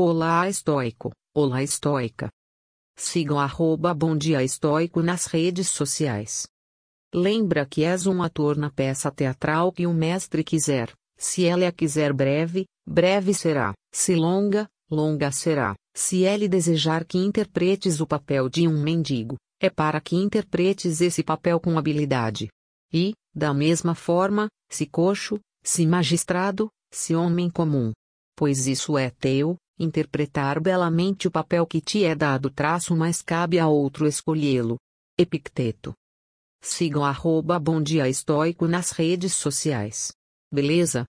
Olá estoico, olá estoica. Sigam arroba Bom Dia Estoico nas redes sociais. Lembra que és um ator na peça teatral que o mestre quiser. Se ela a quiser breve, breve será. Se longa, longa será. Se ele desejar que interpretes o papel de um mendigo, é para que interpretes esse papel com habilidade. E, da mesma forma, se coxo, se magistrado, se homem comum. Pois isso é teu, interpretar belamente o papel que te é dado traço mas cabe a outro escolhê-lo. Epicteto. Sigam arroba Bom Dia Estoico nas redes sociais. Beleza?